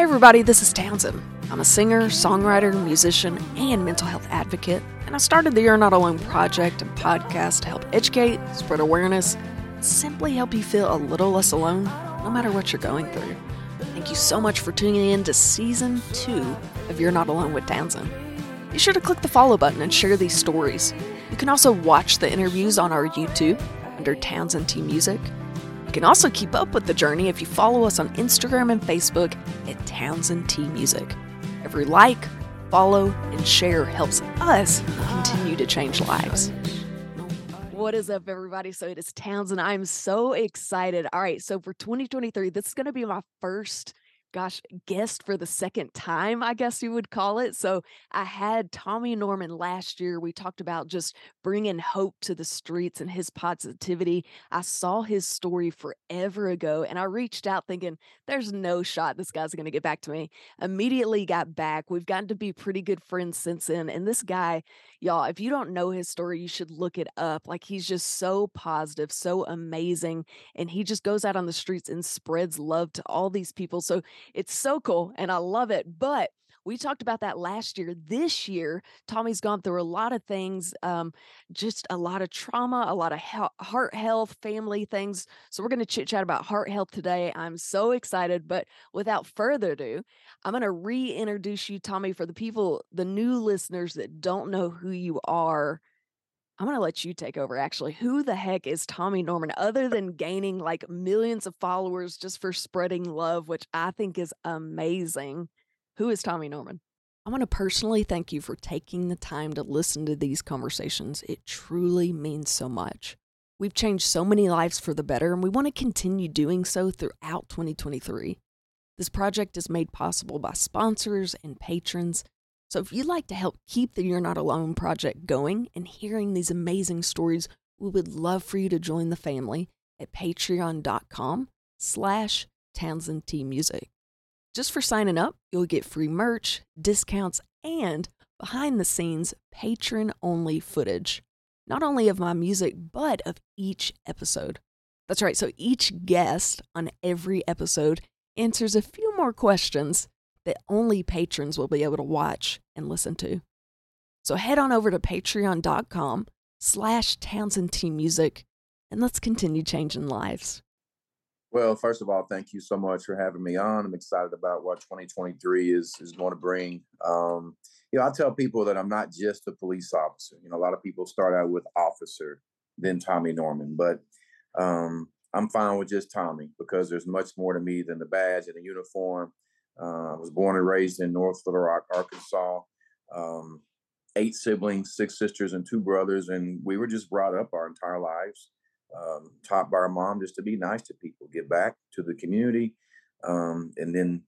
Hey, everybody, this is Townsend. I'm a singer, songwriter, musician, and mental health advocate, and I started the You're Not Alone project and podcast to help educate, spread awareness, simply help you feel a little less alone no matter what you're going through. Thank you so much for tuning in to season two of You're Not Alone with Townsend. Be sure to click the follow button and share these stories. You can also watch the interviews on our YouTube under Townsend T Music. You can also keep up with the journey if you follow us on Instagram and Facebook at Townsend T Music. Every like, follow, and share helps us continue to change lives. What is up, everybody? So it is Townsend. I'm so excited. All right, so for 2023, this is going to be my first gosh, guest for the second time, I guess you would call it. So I had Tommy Norman last year. We talked about just bringing hope to the streets and his positivity. I saw his story forever ago and I reached out thinking, there's no shot this guy's going to get back to me. Immediately got back. We've gotten to be pretty good friends since then. And this guy, y'all, if you don't know his story, you should look it up. Like he's just so positive, so amazing. And he just goes out on the streets and spreads love to all these people. So it's so cool and I love it. But we talked about that last year. This year, Tommy's gone through a lot of things, um, just a lot of trauma, a lot of he- heart health, family things. So, we're going to chit chat about heart health today. I'm so excited. But without further ado, I'm going to reintroduce you, Tommy, for the people, the new listeners that don't know who you are. I'm going to let you take over actually. Who the heck is Tommy Norman other than gaining like millions of followers just for spreading love, which I think is amazing? Who is Tommy Norman? I want to personally thank you for taking the time to listen to these conversations. It truly means so much. We've changed so many lives for the better, and we want to continue doing so throughout 2023. This project is made possible by sponsors and patrons so if you'd like to help keep the You're Not Alone project going and hearing these amazing stories, we would love for you to join the family at patreon.com slash Townsend Music. Just for signing up, you'll get free merch, discounts, and behind the scenes patron only footage, not only of my music, but of each episode. That's right, so each guest on every episode answers a few more questions that only patrons will be able to watch and listen to. So head on over to patreon.com slash Townsend T Music and let's continue changing lives. Well, first of all, thank you so much for having me on. I'm excited about what 2023 is is going to bring. Um, you know, I tell people that I'm not just a police officer. You know, a lot of people start out with officer, then Tommy Norman, but um, I'm fine with just Tommy because there's much more to me than the badge and the uniform. Uh, I was born and raised in North Little Rock, Arkansas. Um, eight siblings, six sisters, and two brothers, and we were just brought up our entire lives, um, taught by our mom just to be nice to people, give back to the community, um, and then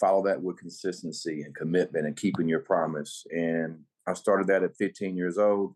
follow that with consistency and commitment and keeping your promise. And I started that at 15 years old,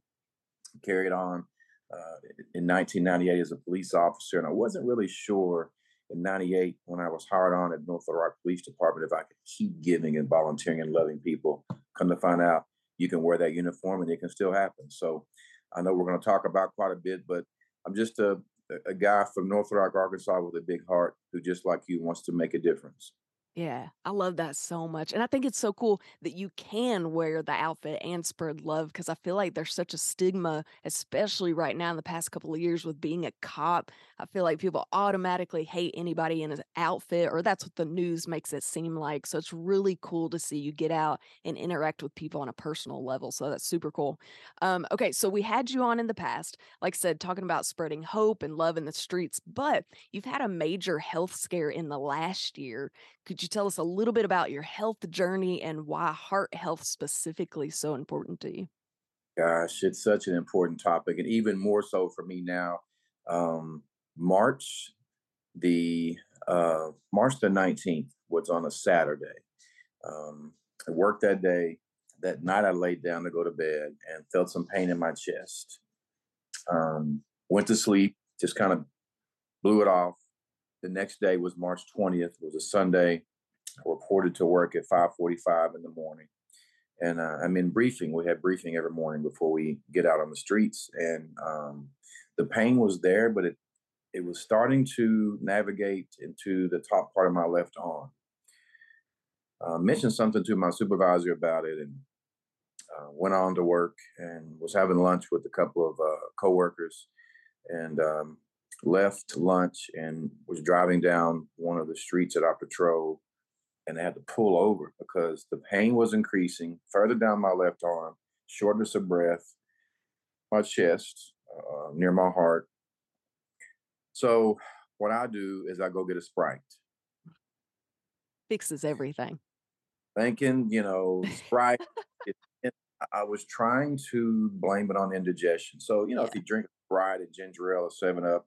carried on uh, in 1998 as a police officer, and I wasn't really sure in 98 when I was hired on at North Little Rock Police Department if I could keep giving and volunteering and loving people. Come to find out you can wear that uniform and it can still happen. So I know we're going to talk about quite a bit, but I'm just a, a guy from North Little Rock, Arkansas with a big heart who just like you wants to make a difference. Yeah, I love that so much. And I think it's so cool that you can wear the outfit and spread love because I feel like there's such a stigma, especially right now in the past couple of years with being a cop. I feel like people automatically hate anybody in an outfit, or that's what the news makes it seem like. So it's really cool to see you get out and interact with people on a personal level. So that's super cool. Um, okay, so we had you on in the past, like I said, talking about spreading hope and love in the streets, but you've had a major health scare in the last year. Could you tell us a little bit about your health journey and why heart health specifically so important to you? Gosh, it's such an important topic, and even more so for me now. Um, March the uh, March the 19th was on a Saturday. Um, I worked that day. That night, I laid down to go to bed and felt some pain in my chest. Um, went to sleep, just kind of blew it off. The next day was March 20th. It was a Sunday. I reported to work at 5:45 in the morning, and uh, I'm in briefing. We had briefing every morning before we get out on the streets, and um, the pain was there, but it it was starting to navigate into the top part of my left arm. uh, mentioned something to my supervisor about it and uh, went on to work and was having lunch with a couple of uh, coworkers and um, left lunch and was driving down one of the streets that I patrol and I had to pull over because the pain was increasing further down my left arm, shortness of breath, my chest, uh, near my heart. So what I do is I go get a Sprite. Fixes everything. Thinking, you know, Sprite. it, it, I was trying to blame it on indigestion. So, you know, yeah. if you drink Sprite, a ginger ale, a 7 Up,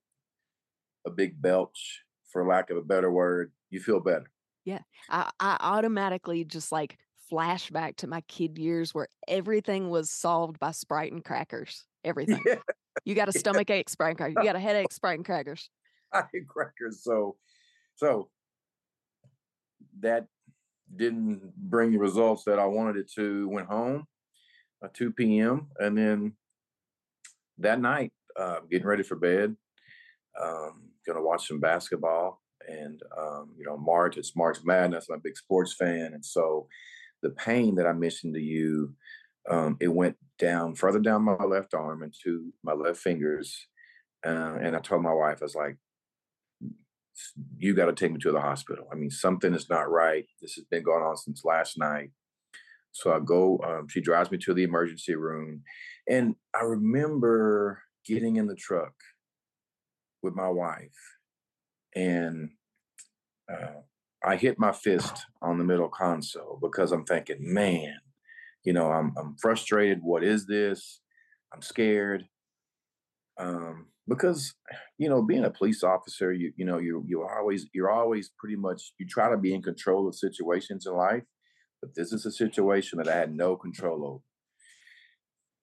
a big belch, for lack of a better word, you feel better. Yeah. I, I automatically just like flashback to my kid years where everything was solved by Sprite and crackers. Everything. Yeah. You got a stomach ache, Sprite and crackers. You got a headache, Sprite and crackers. I hate crackers. So, so that didn't bring the results that I wanted it to. Went home at uh, 2 p.m. And then that night, uh, getting ready for bed, um, gonna watch some basketball. And um, you know, March, it's March Madness. I'm a big sports fan. And so the pain that I mentioned to you, um, it went down further down my left arm into my left fingers. Uh, and I told my wife, I was like, you got to take me to the hospital. I mean, something is not right. This has been going on since last night. So I go, um, she drives me to the emergency room. And I remember getting in the truck with my wife and uh, I hit my fist on the middle console because I'm thinking, man, you know, I'm I'm frustrated. What is this? I'm scared. Um, because you know, being a police officer, you you know, you you always you're always pretty much you try to be in control of situations in life, but this is a situation that I had no control over.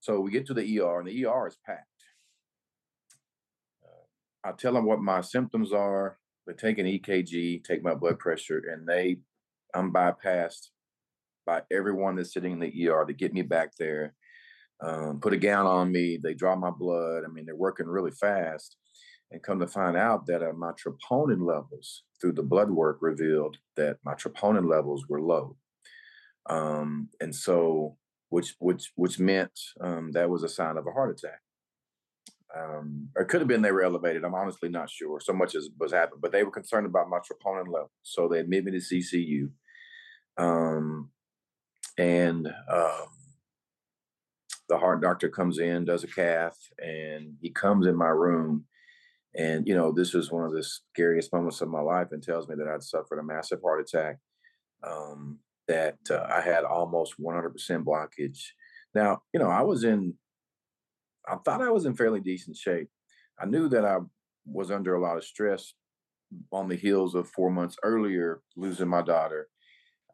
So we get to the ER, and the ER is packed. I tell them what my symptoms are. They take an EKG, take my blood pressure, and they, I'm bypassed by everyone that's sitting in the ER to get me back there. Um, put a gown on me. They draw my blood. I mean, they're working really fast. And come to find out that uh, my troponin levels through the blood work revealed that my troponin levels were low. Um, and so, which which which meant um, that was a sign of a heart attack. Um, or it could have been they were elevated. I'm honestly not sure. So much as was happened, but they were concerned about my troponin level, so they admitted me to CCU. Um, and um, the heart doctor comes in, does a cath, and he comes in my room. And, you know, this was one of the scariest moments of my life and tells me that I'd suffered a massive heart attack, um, that uh, I had almost 100% blockage. Now, you know, I was in, I thought I was in fairly decent shape. I knew that I was under a lot of stress on the heels of four months earlier losing my daughter.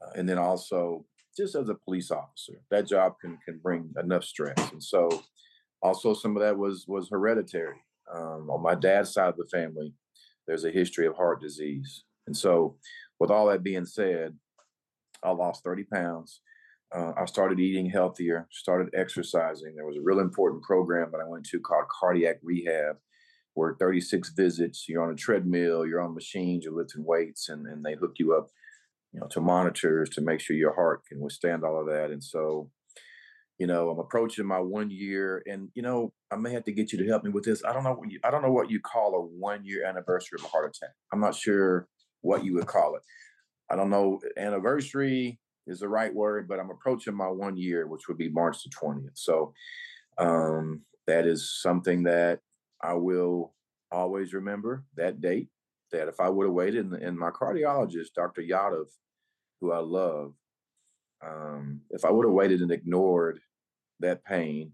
Uh, and then also just as a police officer, that job can can bring enough stress. And so, also some of that was was hereditary. Um, on my dad's side of the family, there's a history of heart disease, and so with all that being said, I lost 30 pounds. Uh, I started eating healthier, started exercising. There was a real important program that I went to called cardiac rehab, where 36 visits, you're on a treadmill, you're on machines, you're lifting weights, and, and they hook you up you know, to monitors to make sure your heart can withstand all of that. And so, you know, I'm approaching my one year, and you know, I may have to get you to help me with this. I don't know what you, I don't know what you call a one year anniversary of a heart attack. I'm not sure what you would call it. I don't know. Anniversary is the right word, but I'm approaching my one year, which would be March the 20th. So um, that is something that I will always remember that date. That if I would have waited, and, and my cardiologist, Dr. Yadav, who I love, um, if I would have waited and ignored that pain,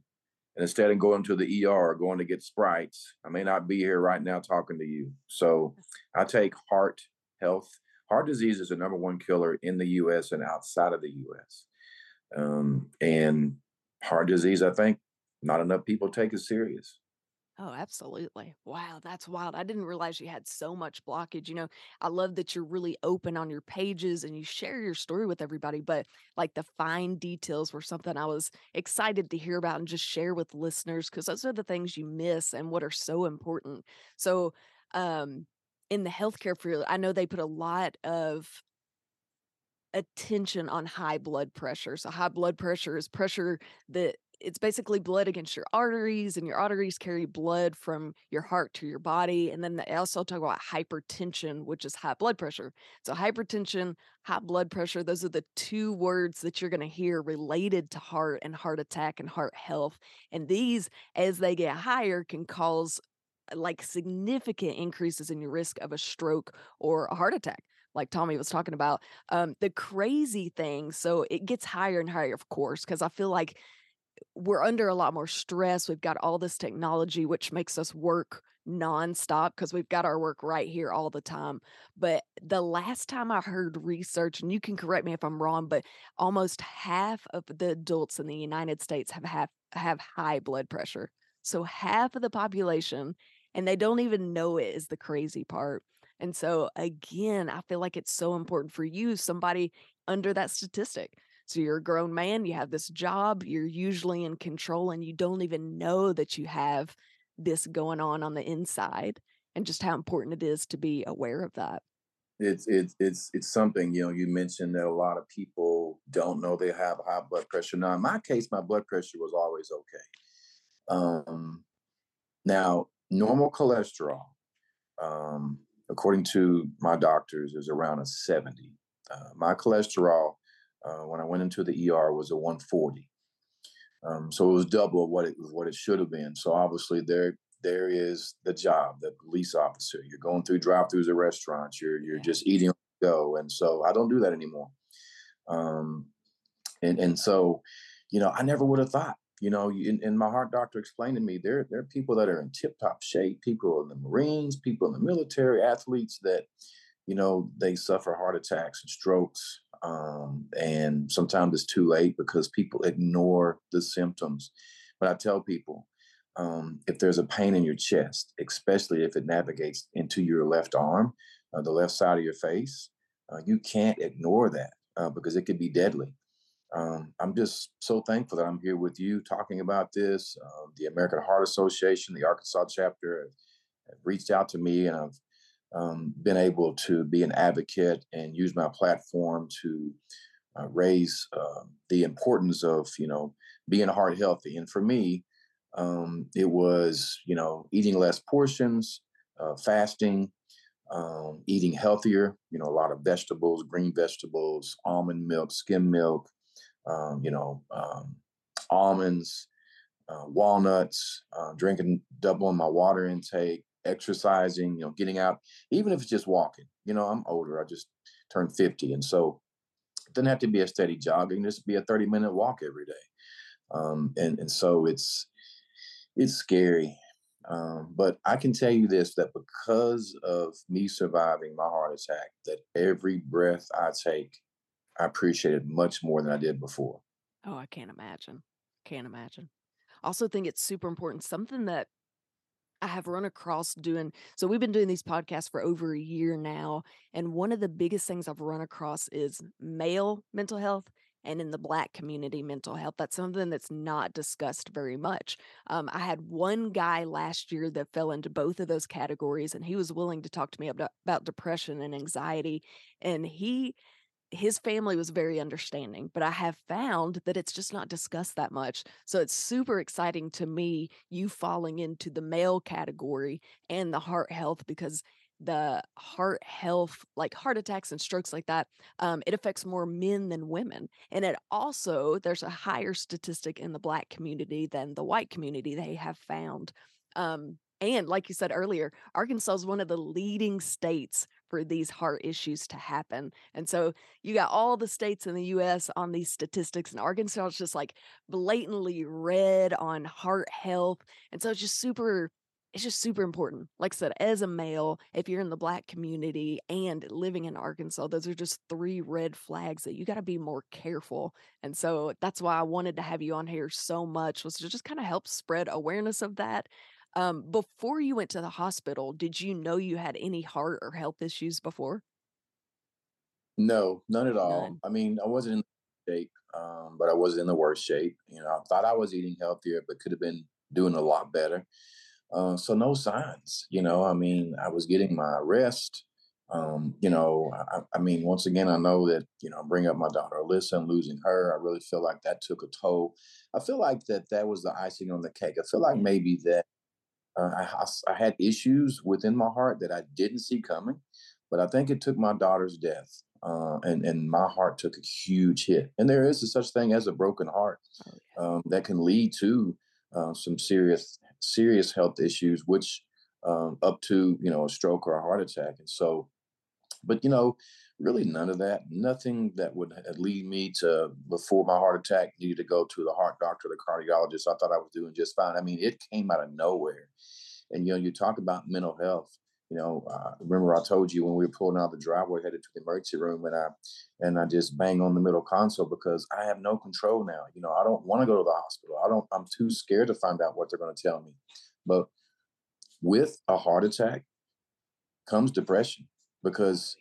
and instead of going to the ER, going to get sprites, I may not be here right now talking to you. So I take heart health. Heart disease is the number one killer in the U.S. and outside of the U.S. Um, and heart disease, I think, not enough people take it serious. Oh, absolutely. Wow, that's wild. I didn't realize you had so much blockage. You know, I love that you're really open on your pages and you share your story with everybody, but like the fine details were something I was excited to hear about and just share with listeners because those are the things you miss and what are so important. So, um, in the healthcare field, I know they put a lot of attention on high blood pressure. So high blood pressure is pressure that it's basically blood against your arteries and your arteries carry blood from your heart to your body and then they also talk about hypertension which is high blood pressure so hypertension high blood pressure those are the two words that you're going to hear related to heart and heart attack and heart health and these as they get higher can cause like significant increases in your risk of a stroke or a heart attack like Tommy was talking about. Um, the crazy thing, so it gets higher and higher, of course, because I feel like we're under a lot more stress. We've got all this technology, which makes us work nonstop because we've got our work right here all the time. But the last time I heard research, and you can correct me if I'm wrong, but almost half of the adults in the United States have have, have high blood pressure. So half of the population, and they don't even know it is the crazy part. And so, again, I feel like it's so important for you, somebody under that statistic. So, you're a grown man, you have this job, you're usually in control, and you don't even know that you have this going on on the inside, and just how important it is to be aware of that. It's it's it's it's something you know. You mentioned that a lot of people don't know they have high blood pressure. Now, in my case, my blood pressure was always okay. Um, now, normal cholesterol um, according to my doctors, is around a 70. Uh, my cholesterol, uh, when I went into the ER, was a 140. Um, so it was double what it what it should have been. So obviously there there is the job, the police officer. You're going through drive-throughs at restaurants. You're you're just eating on go, and so I don't do that anymore. Um, and and so, you know, I never would have thought you know, and, my heart doctor explained to me there, there are people that are in tip top shape, people in the Marines, people in the military, athletes that, you know, they suffer heart attacks and strokes. Um, and sometimes it's too late because people ignore the symptoms. But I tell people, um, if there's a pain in your chest, especially if it navigates into your left arm, uh, the left side of your face, uh, you can't ignore that uh, because it could be deadly um, I'm just so thankful that I'm here with you talking about this. Uh, the American Heart Association, the Arkansas chapter, have, reached out to me, and I've um, been able to be an advocate and use my platform to uh, raise uh, the importance of you know being heart healthy. And for me, um, it was you know eating less portions, uh, fasting. Um, eating healthier, you know, a lot of vegetables, green vegetables, almond milk, skim milk, um, you know, um, almonds, uh, walnuts, uh, drinking, doubling my water intake, exercising, you know, getting out, even if it's just walking. You know, I'm older. I just turned 50. And so it doesn't have to be a steady jogging, just be a 30 minute walk every day. Um, and, and so it's, it's scary. Um, but I can tell you this that because of me surviving my heart attack, that every breath I take I appreciate it much more than I did before. Oh, I can't imagine. Can't imagine. Also think it's super important. Something that I have run across doing so we've been doing these podcasts for over a year now. And one of the biggest things I've run across is male mental health and in the black community mental health. That's something that's not discussed very much. Um, I had one guy last year that fell into both of those categories, and he was willing to talk to me about, about depression and anxiety. And he his family was very understanding, but I have found that it's just not discussed that much. So it's super exciting to me, you falling into the male category and the heart health because the heart health, like heart attacks and strokes like that, um, it affects more men than women. And it also, there's a higher statistic in the black community than the white community, they have found. Um, and like you said earlier, Arkansas is one of the leading states for these heart issues to happen. And so you got all the states in the US on these statistics, and Arkansas is just like blatantly red on heart health. And so it's just super, it's just super important. Like I said, as a male, if you're in the black community and living in Arkansas, those are just three red flags that you got to be more careful. And so that's why I wanted to have you on here so much was to just kind of help spread awareness of that um, before you went to the hospital, did you know you had any heart or health issues before? No, none at all. None. I mean, I wasn't in shape, um, but I wasn't in the worst shape. You know, I thought I was eating healthier, but could have been doing a lot better. Uh, so no signs. You know, I mean, I was getting my rest. Um, you know, I, I, mean, once again, I know that, you know, bring up my daughter Alyssa and losing her, I really feel like that took a toll. I feel like that that was the icing on the cake. I feel like maybe that uh, I, I had issues within my heart that I didn't see coming, but I think it took my daughter's death uh, and and my heart took a huge hit. And there is a such thing as a broken heart oh, um, that can lead to uh, some serious serious health issues, which um, up to you know a stroke or a heart attack. And so, but you know, really none of that. Nothing that would lead me to before my heart attack needed to go to the heart doctor, the cardiologist. I thought I was doing just fine. I mean, it came out of nowhere. And you know, you talk about mental health you know, uh, remember I told you when we were pulling out the driveway headed to the emergency room, and I and I just bang on the middle console because I have no control now. You know, I don't want to go to the hospital. I don't. I'm too scared to find out what they're going to tell me. But with a heart attack comes depression because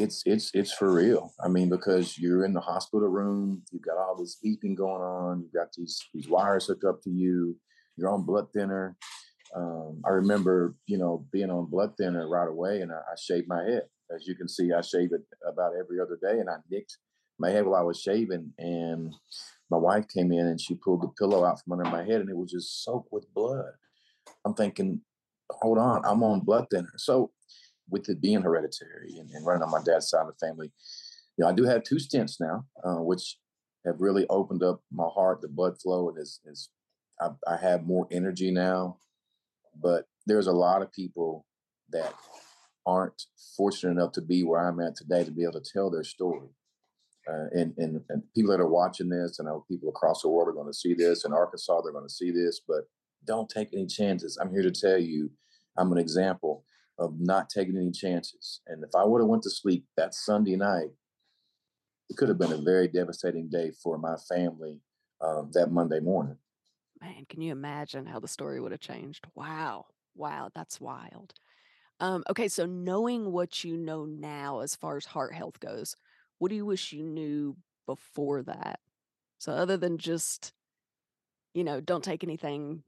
it's it's it's for real. I mean, because you're in the hospital room, you've got all this beeping going on, you've got these these wires hooked up to you, you're on blood thinner um, I remember, you know, being on blood thinner right away, and I, I, shaved my head. As you can see, I shave it about every other day, and I nicked my head while I was shaving. And my wife came in and she pulled the pillow out from under my head, and it was just soaked with blood. I'm thinking, hold on, I'm on blood thinner. So, with it being hereditary and, and running on my dad's side of the family, you know, I do have two stents now, uh, which have really opened up my heart, the blood flow, and is, is I, I have more energy now but there's a lot of people that aren't fortunate enough to be where I'm at today to be able to tell their story. Uh, and, and, and people that are watching this, and people across the world are going to see this. In Arkansas, they're going to see this, but don't take any chances. I'm here to tell you, I'm an example of not taking any chances. And if I would have went to sleep that Sunday night, it could have been a very devastating day for my family um, that Monday morning. Man, can you imagine how the story would have changed? Wow. Wow, that's wild. Um, okay, so knowing what you know now as far as heart health goes, what do you wish you knew before that? So other than just, you know, don't take anything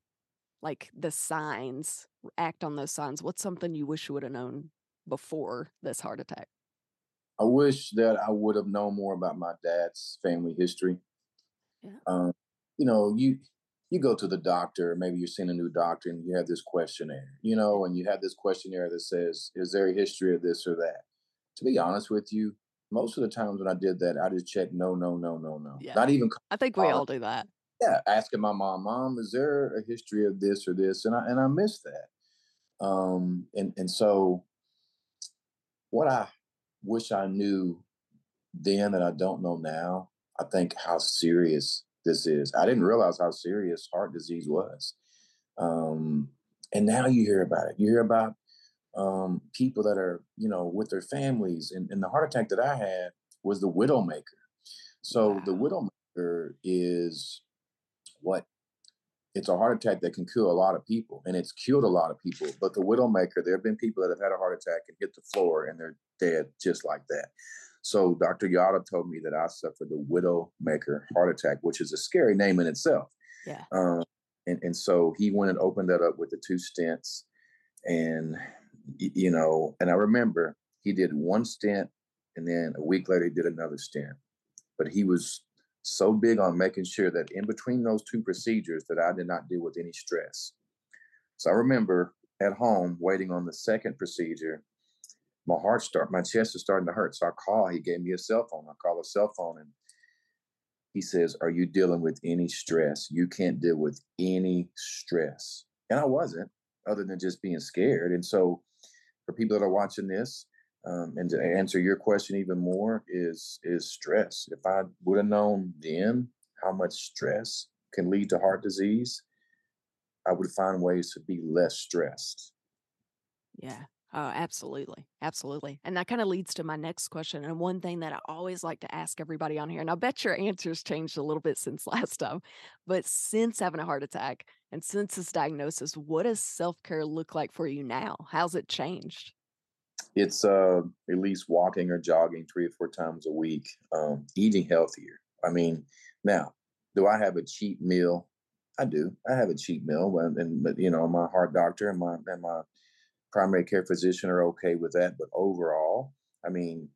like the signs, act on those signs, what's something you wish you would have known before this heart attack? I wish that I would have known more about my dad's family history. Yeah. Um, you know, you you go to the doctor, maybe you're seeing a new doctor and you have this questionnaire, you know, and you have this questionnaire that says, is there a history of this or that? To be honest with you, most of the times when I did that, I just checked no, no, no, no, no. Yeah. Not even. I think we all do that. Yeah, asking my mom, mom, is there a history of this or this? And I and I missed that. Um, and and so, what I wish I knew then that I don't know now, I think how serious this is. I didn't realize how serious heart disease was. Um, and now you hear about it. You hear about um, people that are, you know, with their families. And, and the heart attack that I had was the widowmaker. So wow. the widowmaker is what it's a heart attack that can kill a lot of people and it's killed a lot of people but the widowmaker there have been people that have had a heart attack and hit the floor and they're dead just like that so Dr. Yadav told me that I suffered the widowmaker heart attack, which is a scary name in itself. Yeah. Um, and, and so he went and opened that up with the two stents. And, you know, and I remember he did one stent and then a week later he did another stent. But he was so big on making sure that in between those two procedures that I did not deal with any stress. So I remember at home waiting on the second procedure my heart start, my chest is starting to hurt. So I call, he gave me a cell phone. I call a cell phone and he says, Are you dealing with any stress? You can't deal with any stress. And I wasn't, other than just being scared. And so for people that are watching this, um, and to answer your question even more is is stress. If I would have known then how much stress can lead to heart disease, I would find ways to be less stressed. Yeah. Oh, absolutely. Absolutely. And that kind of leads to my next question. And one thing that I always like to ask everybody on here, and I bet your answers changed a little bit since last time, but since having a heart attack and since this diagnosis, what does self care look like for you now? How's it changed? It's uh, at least walking or jogging three or four times a week, um, eating healthier. I mean, now, do I have a cheat meal? I do. I have a cheat meal, and, and but you know, my heart doctor and my and my primary care physician are okay with that. But overall, I mean,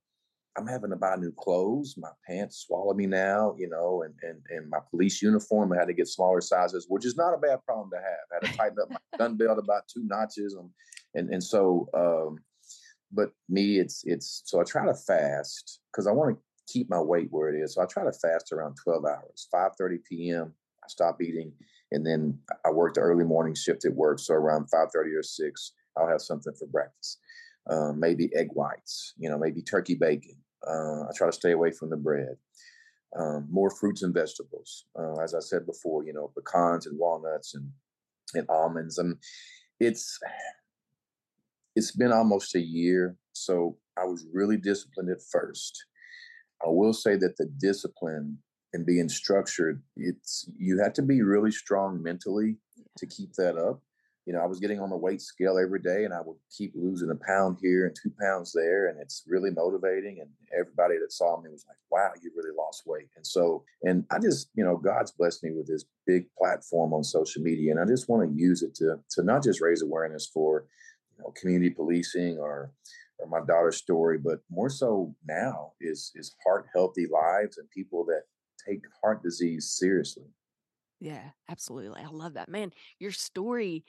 I'm having to buy new clothes. My pants swallow me now, you know, and and and my police uniform. I had to get smaller sizes, which is not a bad problem to have. I had to tighten up my gun belt about two notches, and and and so. Um, but me, it's it's so I try to fast because I want to keep my weight where it is. So I try to fast around 12 hours, 5:30 p.m. I stop eating, and then I work the early morning shift at work. So around 5:30 or 6, I'll have something for breakfast. Um, maybe egg whites, you know, maybe turkey bacon. Uh, I try to stay away from the bread. Um, more fruits and vegetables, uh, as I said before, you know, pecans and walnuts and and almonds. And it's it's been almost a year, so I was really disciplined at first. I will say that the discipline and being structured, it's you have to be really strong mentally to keep that up you know, I was getting on the weight scale every day and I would keep losing a pound here and two pounds there. And it's really motivating. And everybody that saw me was like, wow, you really lost weight. And so, and I just, you know, God's blessed me with this big platform on social media. And I just want to use it to, to not just raise awareness for, you know, community policing or, or my daughter's story, but more so now is, is heart healthy lives and people that take heart disease seriously. Yeah, absolutely. I love that. Man, your story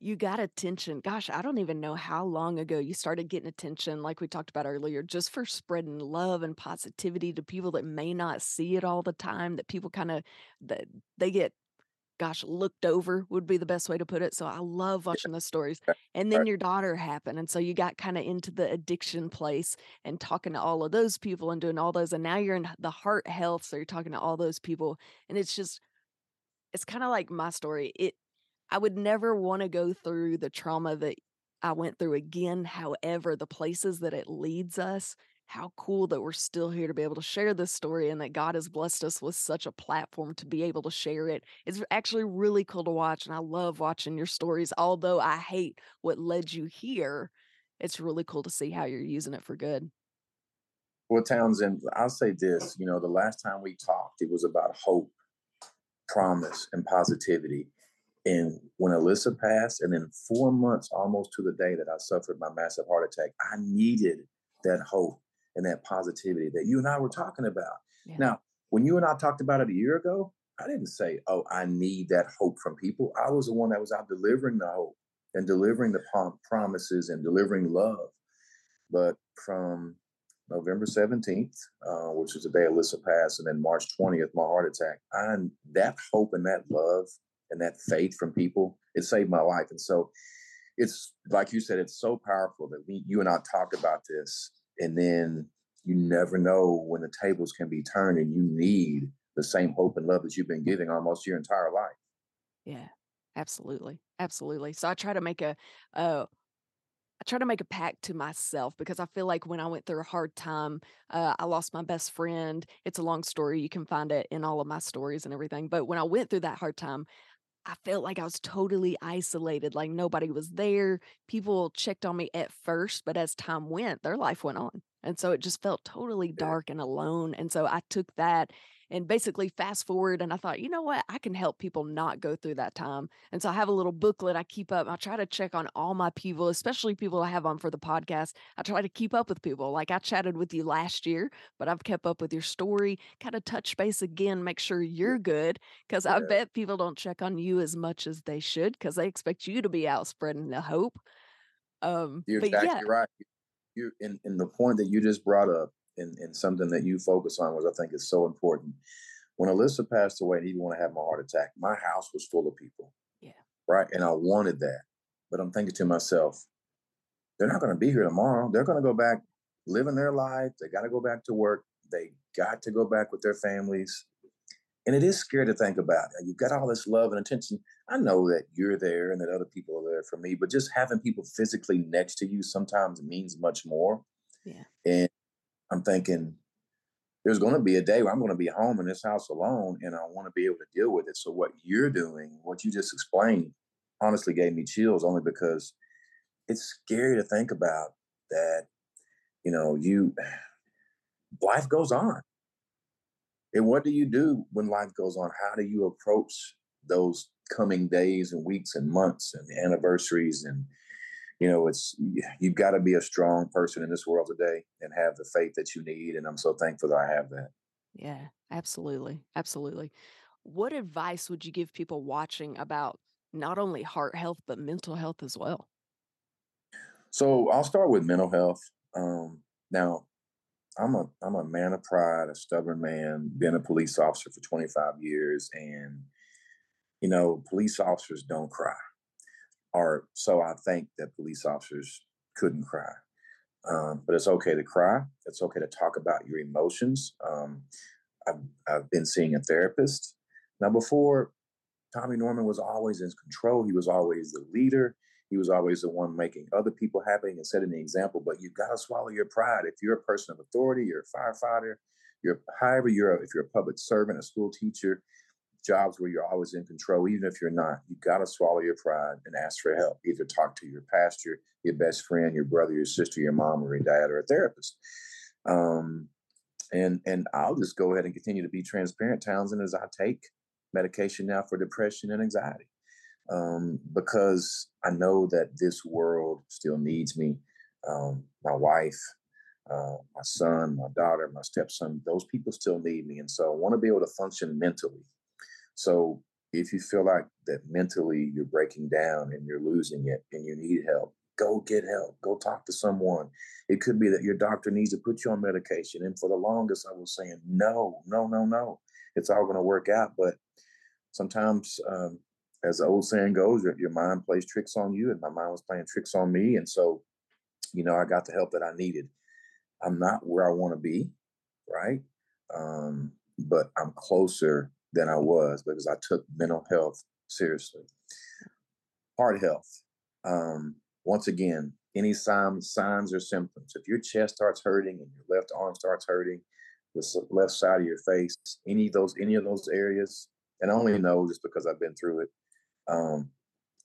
you got attention. Gosh, I don't even know how long ago you started getting attention, like we talked about earlier, just for spreading love and positivity to people that may not see it all the time, that people kind of that they get gosh, looked over would be the best way to put it. So I love watching those stories. And then your daughter happened. And so you got kind of into the addiction place and talking to all of those people and doing all those. And now you're in the heart health. So you're talking to all those people. And it's just, it's kind of like my story. It I would never want to go through the trauma that I went through again. However, the places that it leads us, how cool that we're still here to be able to share this story and that God has blessed us with such a platform to be able to share it. It's actually really cool to watch. And I love watching your stories. Although I hate what led you here, it's really cool to see how you're using it for good. Well, Townsend, I'll say this you know, the last time we talked, it was about hope, promise, and positivity. And when Alyssa passed, and then four months almost to the day that I suffered my massive heart attack, I needed that hope and that positivity that you and I were talking about. Yeah. Now, when you and I talked about it a year ago, I didn't say, oh, I need that hope from people. I was the one that was out delivering the hope and delivering the promises and delivering love. But from November 17th, uh, which was the day Alyssa passed, and then March 20th, my heart attack, I, that hope and that love and that faith from people, it saved my life. And so it's like you said, it's so powerful that we, you and I talk about this, and then you never know when the tables can be turned and you need the same hope and love that you've been giving almost your entire life. Yeah, absolutely. Absolutely. So I try to make a, uh, I try to make a pact to myself because I feel like when I went through a hard time, uh, I lost my best friend. It's a long story. You can find it in all of my stories and everything. But when I went through that hard time, I felt like I was totally isolated, like nobody was there. People checked on me at first, but as time went, their life went on. And so it just felt totally dark and alone. And so I took that and basically fast forward and I thought, you know what? I can help people not go through that time. And so I have a little booklet I keep up. I try to check on all my people, especially people I have on for the podcast. I try to keep up with people. Like I chatted with you last year, but I've kept up with your story, kind of touch base again, make sure you're good. Cause. I bet people don't check on you as much as they should because they expect you to be out spreading the hope. Um, you're exactly yeah. right. You in, in the point that you just brought up, and, and something that you focus on, which I think is so important. When Alyssa passed away and he didn't want to have my heart attack, my house was full of people. Yeah. Right. And I wanted that. But I'm thinking to myself, they're not going to be here tomorrow. They're going to go back living their life. They got to go back to work. They got to go back with their families. And it is scary to think about. You've got all this love and attention. I know that you're there and that other people are there for me, but just having people physically next to you sometimes means much more. Yeah. And I'm thinking there's going to be a day where I'm going to be home in this house alone and I want to be able to deal with it. So what you're doing, what you just explained, honestly gave me chills only because it's scary to think about that, you know, you life goes on. And what do you do when life goes on? How do you approach those coming days and weeks and months and anniversaries and you know, it's you've got to be a strong person in this world today and have the faith that you need. And I'm so thankful that I have that. Yeah, absolutely. Absolutely. What advice would you give people watching about not only heart health, but mental health as well? So I'll start with mental health. Um, now, I'm a I'm a man of pride, a stubborn man, been a police officer for 25 years, and you know, police officers don't cry or so I think that police officers couldn't cry. Um, but it's okay to cry. It's okay to talk about your emotions. Um, I've, I've been seeing a therapist. Now, before, Tommy Norman was always in control. He was always the leader. He was always the one making other people happy and setting the example. But you've got to swallow your pride. If you're a person of authority, you're a firefighter, you're however you're if you're a public servant, a school teacher, jobs where you're always in control, even if you're not. You got to swallow your pride and ask for help. Either talk to your pastor, your best friend, your brother, your sister, your mom, or your dad, or a therapist. Um, and and I'll just go ahead and continue to be transparent, Townsend, as I take medication now for depression and anxiety, um, because I know that this world still needs me. Um, my wife, uh, my son, my daughter, my stepson, those people still need me. And so I want to be able to function mentally so if you feel like that mentally you're breaking down and you're losing it and you need help, go get help. Go talk to someone. It could be that your doctor needs to put you on medication. And for the longest, I was saying, no, no, no, no. It's all going to work out. But sometimes, um, as the old saying goes, your, mind plays tricks on you, and my mind was playing tricks on me. And so, you know, I got the help that I needed. I'm not where I want to be, right? Um, but I'm closer than I was because I took mental health seriously. Heart health. Um, once again, any signs, signs or symptoms. If your chest starts hurting and your left arm starts hurting, the left side of your face, any of those, any of those areas, and I only know just because I've been through it. Um,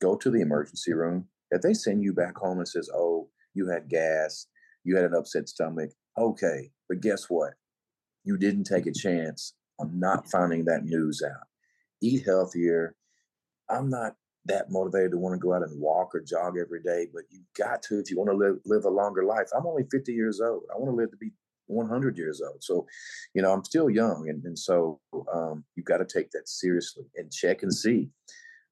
go to the emergency room. If they send you back home and says, "Oh, you had gas, you had an upset stomach," okay, but guess what? You didn't take a chance I'm not finding that news out. Eat healthier. I'm not that motivated to want to go out and walk or jog every day, but you got to if you want to live live a longer life. I'm only 50 years old. I want to live to be 100 years old. So, you know, I'm still young, and, and so um, you've got to take that seriously and check and see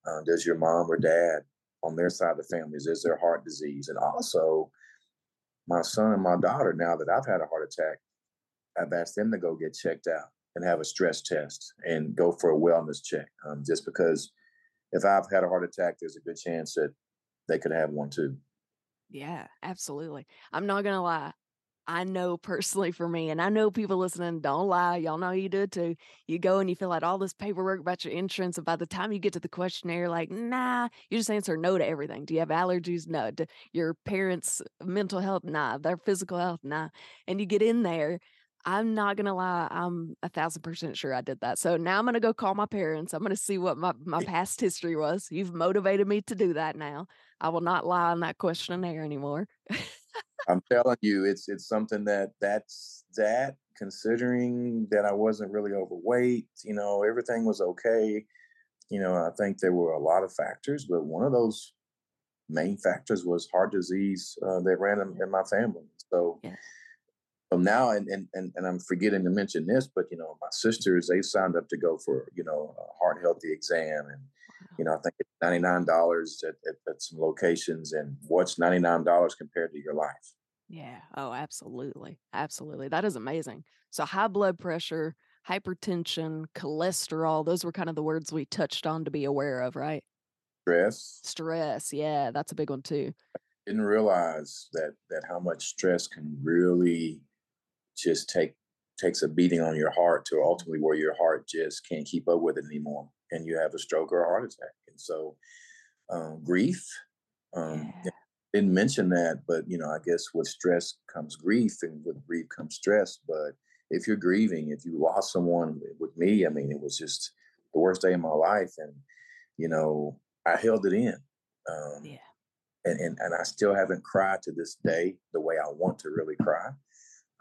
uh, does your mom or dad on their side of the family is there heart disease, and also my son and my daughter. Now that I've had a heart attack, I've asked them to go get checked out and have a stress test and go for a wellness check. Um, just because if I've had a heart attack, there's a good chance that they could have one too. Yeah, absolutely. I'm not going to lie. I know personally for me, and I know people listening don't lie. Y'all know you do too. You go and you fill out all this paperwork about your insurance, and by the time you get to the questionnaire, like, nah, you just answer no to everything. Do you have allergies? No. Do your parents' mental health? Nah. Their physical health? Nah. And you get in there, I'm not gonna lie, I'm a thousand percent sure I did that. So now I'm gonna go call my parents. I'm gonna see what my, my past history was. You've motivated me to do that now. I will not lie on that questionnaire anymore. I'm telling you, it's it's something that that's that considering that I wasn't really overweight, you know, everything was okay. You know, I think there were a lot of factors, but one of those main factors was heart disease uh, that ran in, in my family. So so now, and, and and and I'm forgetting to mention this, but you know, my sisters they signed up to go for you know a heart healthy exam, and you know I think it's ninety nine dollars at, at, at some locations, and what's ninety nine dollars compared to your life? Yeah. Oh, absolutely, absolutely. That is amazing. So high blood pressure, hypertension, cholesterol. Those were kind of the words we touched on to be aware of, right? Stress. Stress. Yeah, that's a big one too. didn't realize that that how much stress can really just take takes a beating on your heart to ultimately where your heart just can't keep up with it anymore and you have a stroke or a heart attack and so um, grief um, yeah. didn't mention that but you know i guess with stress comes grief and with grief comes stress but if you're grieving if you lost someone with me i mean it was just the worst day of my life and you know i held it in um, yeah. and, and and i still haven't cried to this day the way i want to really cry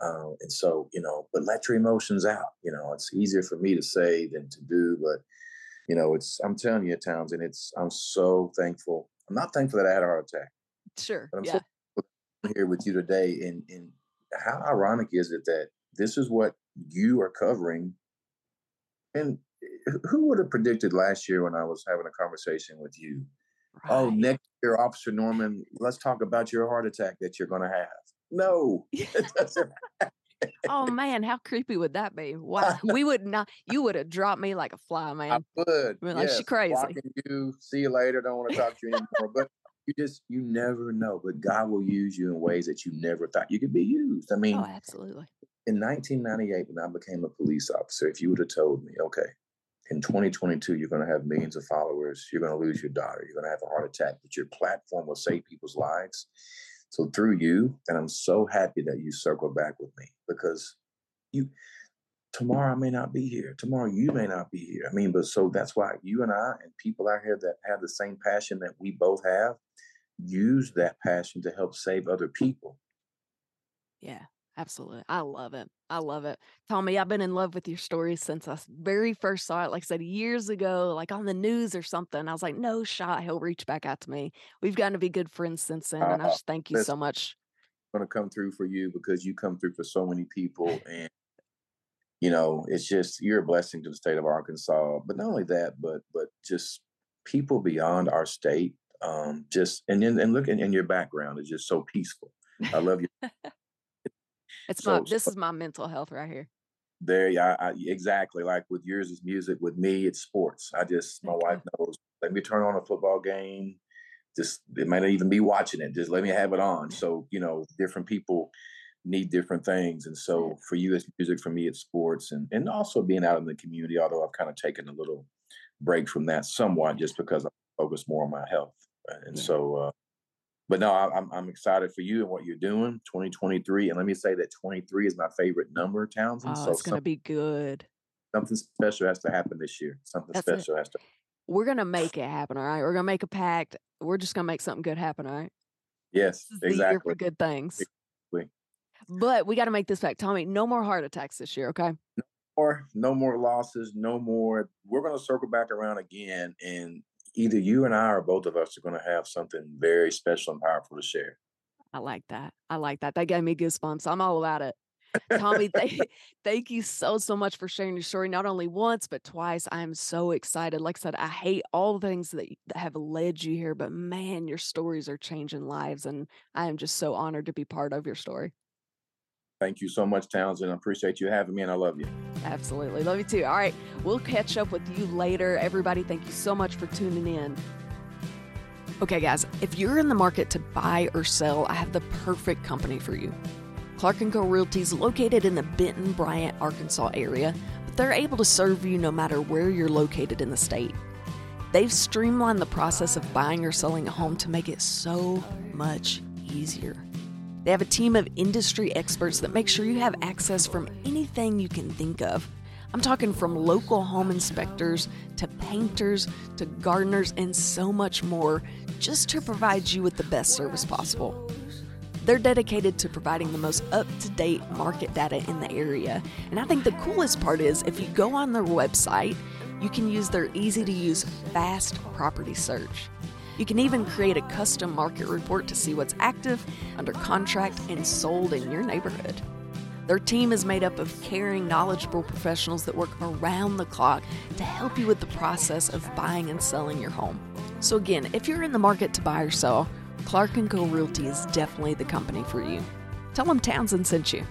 um, and so, you know, but let your emotions out. You know, it's easier for me to say than to do, but you know, it's I'm telling you, Townsend, it's I'm so thankful. I'm not thankful that I had a heart attack. Sure. But I'm yeah. so here with you today, and and how ironic is it that this is what you are covering? And eh, who would have predicted last year when I was having a conversation with you? Oh, next year, Officer Norman, let's talk about your heart attack that you're going to have. No, it doesn't. oh man, how creepy would that be? Wow. We would not you would have dropped me like a fly, man. I would. We're like, she yes, crazy. blocking you. See you later. Don't want to talk to you anymore. But you just, you never know. But God will use you in ways that you never thought you could be used. I oh, mean, Oh, absolutely. in 1998, when I became a police officer, if you would have told me, okay, in 2022, you're going to have millions of followers, you're going to lose your daughter, you're going to have a heart attack, but your platform will save people's lives. So through you, and I'm so happy that you circled back with me because you tomorrow I may not be here. Tomorrow you may not be here. I mean, but so that's why you and I and people out here that have the same passion that we both have use that passion to help save other people. Yeah, absolutely. I love it. I love it. Tommy, I've been in love with your story since I very first saw it, like I said, years ago, like on the news or something. I was like, no shot he'll reach back out to me. We've gotten to be good friends since then. And I Uh, just thank you so much. going to come through for you because you come through for so many people and you know it's just you're a blessing to the state of arkansas but not only that but but just people beyond our state um just and then and look in, in your background is just so peaceful i love you It's my this so is my mental health right here. there yeah I, exactly like with yours is music with me it's sports. I just my Thank wife knows let me turn on a football game just it might not even be watching it just let me have it on. So you know different people need different things and so for you it's music for me it's sports and and also being out in the community although i've kind of taken a little break from that somewhat just because i focus more on my health and so uh but no I, i'm i'm excited for you and what you're doing 2023 and let me say that 23 is my favorite number townsend Oh, so it's gonna be good. something special has to happen this year something That's it. special has to We're gonna make it happen, all right? We're gonna make a pact. We're just gonna make something good happen, all right? yes This is the year exactly for good things. Exactly. But we gotta make this pact. Tommy, no more heart attacks this year, okay? more, no more losses, no more. We're going to circle back around again, and either you and I or both of us are going to have something very special and powerful to share. I like that. I like that. That gave me goosebumps. I'm all about it. Tommy, thank, thank you so, so much for sharing your story, not only once, but twice. I am so excited. Like I said, I hate all the things that, that have led you here, but man, your stories are changing lives. And I am just so honored to be part of your story. Thank you so much, Townsend. I appreciate you having me, and I love you. Absolutely. Love you too. All right. We'll catch up with you later. Everybody, thank you so much for tuning in. Okay, guys, if you're in the market to buy or sell, I have the perfect company for you. Clark & Co. Realty is located in the Benton, Bryant, Arkansas area, but they're able to serve you no matter where you're located in the state. They've streamlined the process of buying or selling a home to make it so much easier. They have a team of industry experts that make sure you have access from anything you can think of. I'm talking from local home inspectors to painters to gardeners and so much more just to provide you with the best service possible. They're dedicated to providing the most up to date market data in the area. And I think the coolest part is if you go on their website, you can use their easy to use fast property search. You can even create a custom market report to see what's active, under contract, and sold in your neighborhood. Their team is made up of caring, knowledgeable professionals that work around the clock to help you with the process of buying and selling your home. So again, if you're in the market to buy or sell, Clark & Co. Realty is definitely the company for you. Tell them Townsend sent you.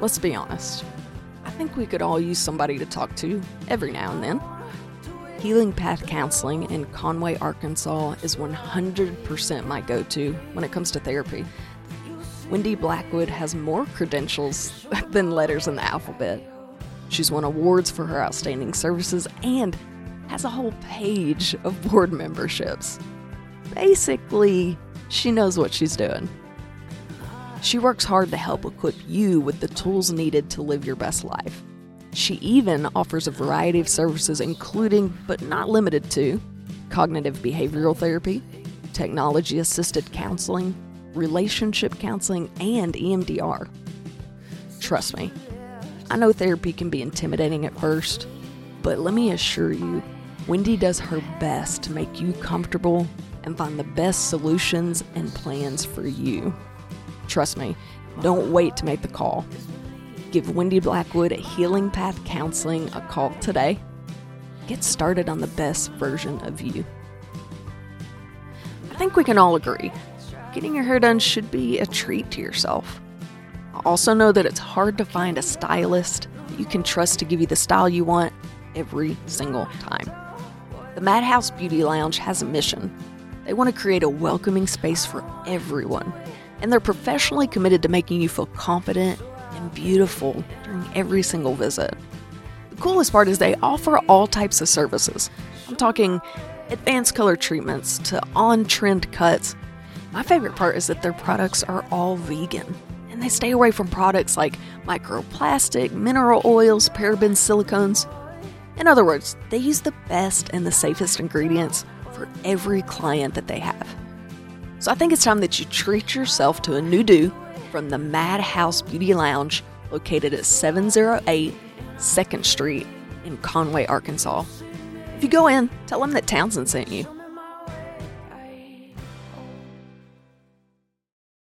Let's be honest. I think we could all use somebody to talk to every now and then. Healing Path Counseling in Conway, Arkansas is 100% my go to when it comes to therapy. Wendy Blackwood has more credentials than letters in the alphabet. She's won awards for her outstanding services and has a whole page of board memberships. Basically, she knows what she's doing. She works hard to help equip you with the tools needed to live your best life. She even offers a variety of services, including, but not limited to, cognitive behavioral therapy, technology assisted counseling, relationship counseling, and EMDR. Trust me, I know therapy can be intimidating at first, but let me assure you, Wendy does her best to make you comfortable and find the best solutions and plans for you. Trust me, don't wait to make the call. Give Wendy Blackwood at Healing Path Counseling a call today. Get started on the best version of you. I think we can all agree getting your hair done should be a treat to yourself. I also know that it's hard to find a stylist that you can trust to give you the style you want every single time. The Madhouse Beauty Lounge has a mission. They want to create a welcoming space for everyone, and they're professionally committed to making you feel confident and beautiful during every single visit. The coolest part is they offer all types of services. I'm talking advanced color treatments to on trend cuts my favorite part is that their products are all vegan, and they stay away from products like microplastic, mineral oils, parabens, silicones. In other words, they use the best and the safest ingredients for every client that they have. So I think it's time that you treat yourself to a new do from the Madhouse Beauty Lounge located at 708 2nd Street in Conway, Arkansas. If you go in, tell them that Townsend sent you.